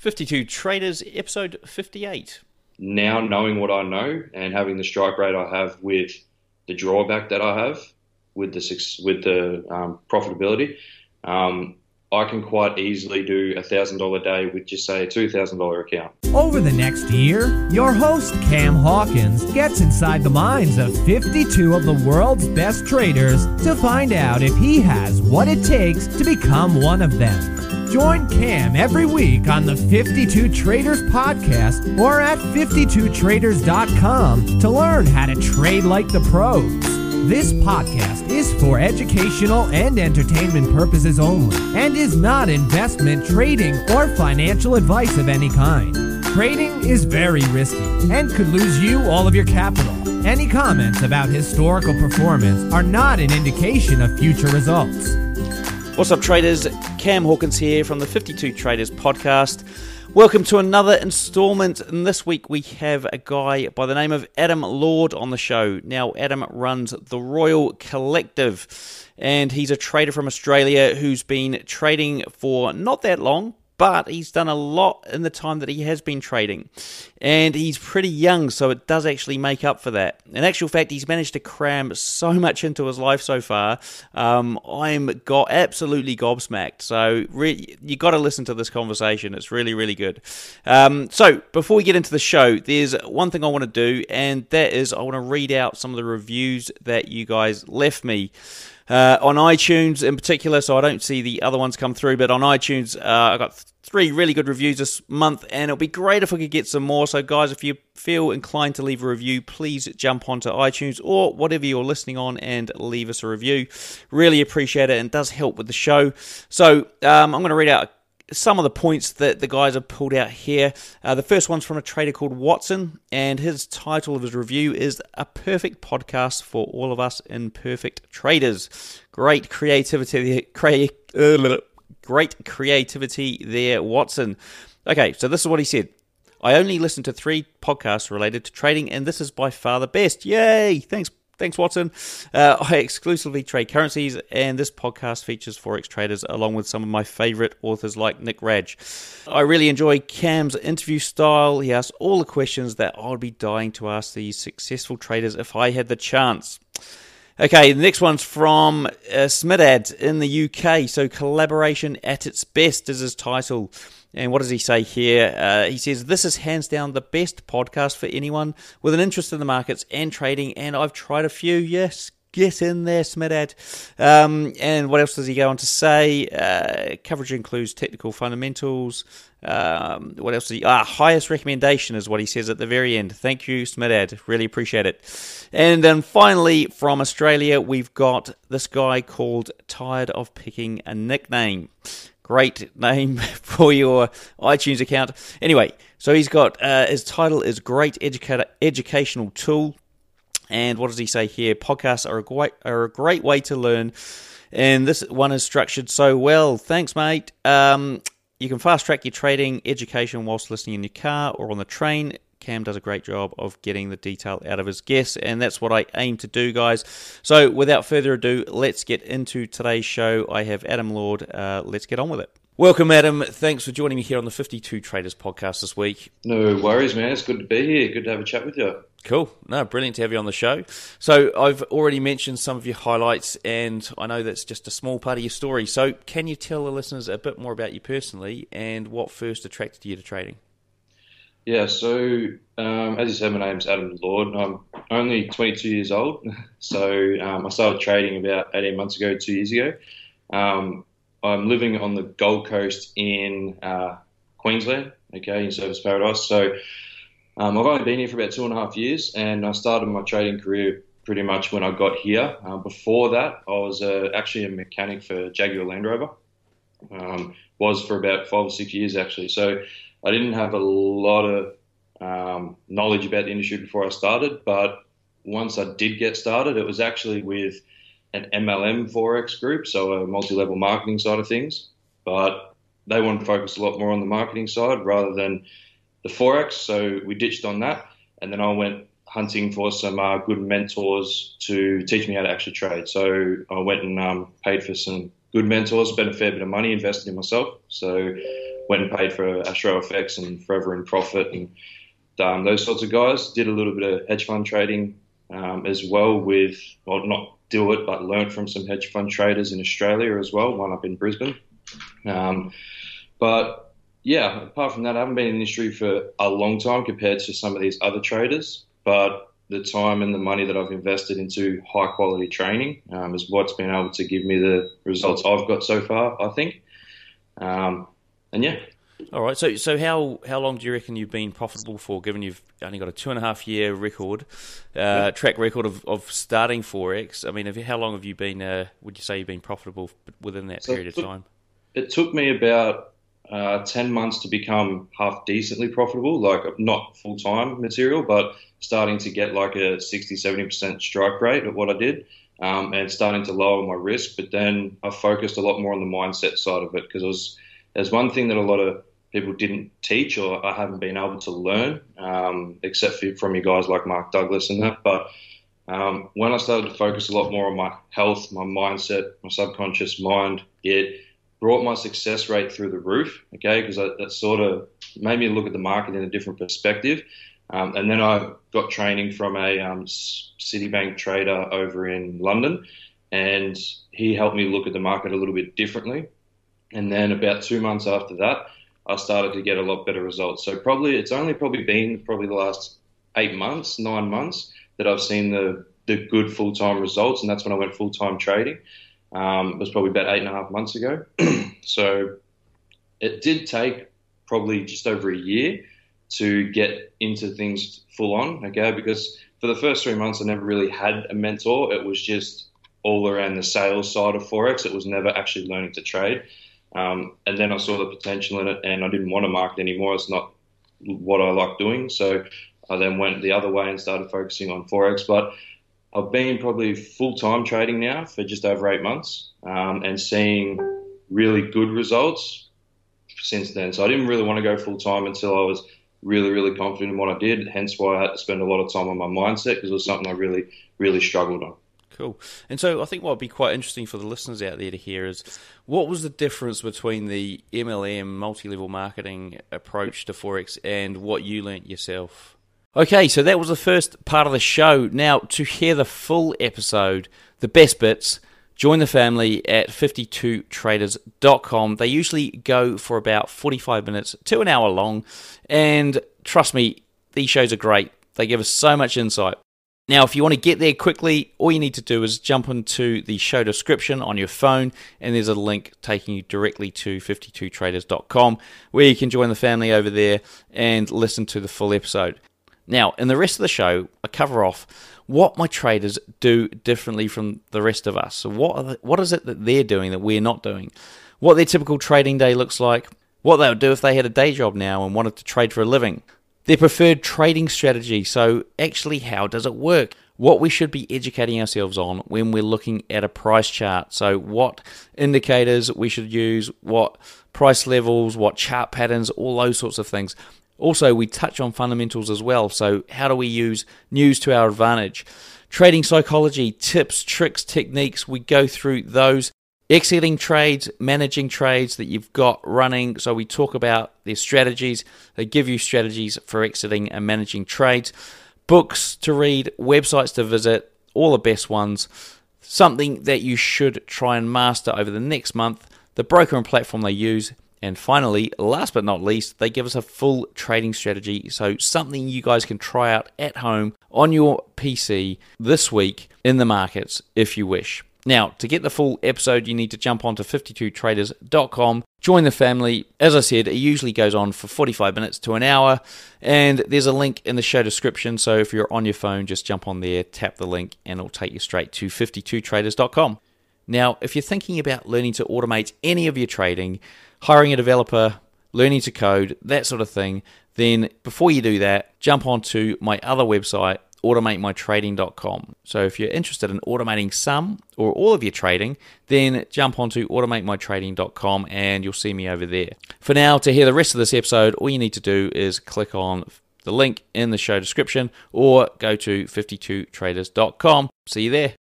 52 Traders, episode 58. Now, knowing what I know and having the strike rate I have with the drawback that I have with the with the um, profitability, um, I can quite easily do a thousand dollar day with just say a two thousand dollar account. Over the next year, your host Cam Hawkins gets inside the minds of 52 of the world's best traders to find out if he has what it takes to become one of them. Join Cam every week on the 52 Traders podcast or at 52traders.com to learn how to trade like the pros. This podcast is for educational and entertainment purposes only and is not investment, trading, or financial advice of any kind. Trading is very risky and could lose you all of your capital. Any comments about historical performance are not an indication of future results. What's up, traders? Cam Hawkins here from the 52 Traders podcast. Welcome to another installment. And this week we have a guy by the name of Adam Lord on the show. Now, Adam runs the Royal Collective, and he's a trader from Australia who's been trading for not that long, but he's done a lot in the time that he has been trading. And he's pretty young, so it does actually make up for that. In actual fact, he's managed to cram so much into his life so far. Um, I'm got absolutely gobsmacked. So re- you got to listen to this conversation. It's really, really good. Um, so before we get into the show, there's one thing I want to do, and that is I want to read out some of the reviews that you guys left me. Uh, on iTunes in particular, so I don't see the other ones come through, but on iTunes, uh, I got three really good reviews this month, and it'll be great if we could get some more. So, guys, if you feel inclined to leave a review, please jump onto iTunes or whatever you're listening on and leave us a review. Really appreciate it and does help with the show. So, um, I'm going to read out some of the points that the guys have pulled out here. Uh, the first one's from a trader called Watson, and his title of his review is A Perfect Podcast for All of Us Imperfect Traders. Great creativity, crea- uh, great creativity there, Watson. Okay, so this is what he said. I only listen to three podcasts related to trading, and this is by far the best. Yay! Thanks, Thanks, Watson. Uh, I exclusively trade currencies, and this podcast features Forex traders along with some of my favorite authors like Nick Radge. I really enjoy Cam's interview style. He asks all the questions that I would be dying to ask these successful traders if I had the chance. Okay, the next one's from uh, Smidad in the UK. So, collaboration at its best is his title. And what does he say here? Uh, he says, This is hands down the best podcast for anyone with an interest in the markets and trading. And I've tried a few. Yes, get in there, Smedad. Um, and what else does he go on to say? Uh, coverage includes technical fundamentals. Um, what else? Does he? Ah, highest recommendation is what he says at the very end. Thank you, Smedad. Really appreciate it. And then finally, from Australia, we've got this guy called Tired of Picking a Nickname. Great name for your iTunes account. Anyway, so he's got uh, his title is Great Educator Educational Tool. And what does he say here? Podcasts are a great, are a great way to learn. And this one is structured so well. Thanks, mate. Um, you can fast track your trading education whilst listening in your car or on the train. Cam does a great job of getting the detail out of his guests, and that's what I aim to do, guys. So, without further ado, let's get into today's show. I have Adam Lord. Uh, let's get on with it. Welcome, Adam. Thanks for joining me here on the 52 Traders podcast this week. No worries, man. It's good to be here. Good to have a chat with you. Cool. No, brilliant to have you on the show. So, I've already mentioned some of your highlights, and I know that's just a small part of your story. So, can you tell the listeners a bit more about you personally and what first attracted you to trading? Yeah, so um, as you said, my name's Adam Lord. I'm only 22 years old. So um, I started trading about 18 months ago, two years ago. Um, I'm living on the Gold Coast in uh, Queensland, okay, in Surfers Paradise. So um, I've only been here for about two and a half years, and I started my trading career pretty much when I got here. Uh, before that, I was uh, actually a mechanic for Jaguar Land Rover. Um, was for about five or six years actually. So I didn't have a lot of um, knowledge about the industry before I started, but once I did get started, it was actually with an MLM Forex group, so a multi level marketing side of things. But they wanted to focus a lot more on the marketing side rather than the Forex, so we ditched on that. And then I went hunting for some uh, good mentors to teach me how to actually trade. So I went and um, paid for some good mentors, spent a fair bit of money, invested in myself. So went and paid for Astro FX and Forever in Profit and um, those sorts of guys. Did a little bit of hedge fund trading um, as well with, well, not do it, but learned from some hedge fund traders in Australia as well, one up in Brisbane. Um, but yeah, apart from that, I haven't been in the industry for a long time compared to some of these other traders. But the time and the money that I've invested into high quality training um, is what's been able to give me the results I've got so far, I think. Um, and yeah. All right. So, so how how long do you reckon you've been profitable for? Given you've only got a two and a half year record, uh, yeah. track record of, of starting forex. I mean, have, how long have you been? Uh, would you say you've been profitable within that so period of time? It took me about uh, 10 months to become half decently profitable, like not full time material, but starting to get like a 60, 70% strike rate of what I did um, and starting to lower my risk. But then I focused a lot more on the mindset side of it because it there's one thing that a lot of people didn't teach or I haven't been able to learn, um, except for, from you guys like Mark Douglas and that. But um, when I started to focus a lot more on my health, my mindset, my subconscious mind, it brought my success rate through the roof. Okay, because that sort of made me look at the market in a different perspective. Um, and then I got training from a um, Citibank trader over in London, and he helped me look at the market a little bit differently. And then about two months after that, I started to get a lot better results. So probably it's only probably been probably the last eight months, nine months that I've seen the the good full time results, and that's when I went full time trading. Um, it was probably about eight and a half months ago. so it did take probably just over a year to get into things full on, okay? Because for the first three months, I never really had a mentor. It was just all around the sales side of Forex. It was never actually learning to trade. Um, and then I saw the potential in it and I didn't want to market anymore. It's not what I like doing. So I then went the other way and started focusing on Forex. But I've been probably full time trading now for just over eight months um, and seeing really good results since then. So I didn't really want to go full time until I was really, really confident in what I did. Hence why I had to spend a lot of time on my mindset because it was something I really, really struggled on. Cool. And so I think what would be quite interesting for the listeners out there to hear is what was the difference between the MLM multi level marketing approach to Forex and what you learnt yourself? Okay, so that was the first part of the show. Now, to hear the full episode, the best bits, join the family at 52traders.com. They usually go for about 45 minutes to an hour long, and trust me, these shows are great. They give us so much insight. Now, if you want to get there quickly, all you need to do is jump into the show description on your phone, and there's a link taking you directly to 52traders.com where you can join the family over there and listen to the full episode. Now, in the rest of the show, I cover off what my traders do differently from the rest of us. So, what the, what is it that they're doing that we're not doing? What their typical trading day looks like? What they would do if they had a day job now and wanted to trade for a living? Their preferred trading strategy. So, actually, how does it work? What we should be educating ourselves on when we're looking at a price chart. So, what indicators we should use, what price levels, what chart patterns, all those sorts of things. Also, we touch on fundamentals as well. So, how do we use news to our advantage? Trading psychology, tips, tricks, techniques, we go through those. Exiting trades, managing trades that you've got running. So, we talk about their strategies. They give you strategies for exiting and managing trades. Books to read, websites to visit, all the best ones. Something that you should try and master over the next month. The broker and platform they use, and finally, last but not least, they give us a full trading strategy. So, something you guys can try out at home on your PC this week in the markets if you wish. Now, to get the full episode, you need to jump onto 52traders.com, join the family. As I said, it usually goes on for 45 minutes to an hour, and there's a link in the show description. So, if you're on your phone, just jump on there, tap the link, and it'll take you straight to 52traders.com. Now, if you're thinking about learning to automate any of your trading, hiring a developer, learning to code, that sort of thing, then before you do that, jump onto my other website, automatemytrading.com. So if you're interested in automating some or all of your trading, then jump onto automatemytrading.com and you'll see me over there. For now, to hear the rest of this episode, all you need to do is click on the link in the show description or go to 52traders.com. See you there.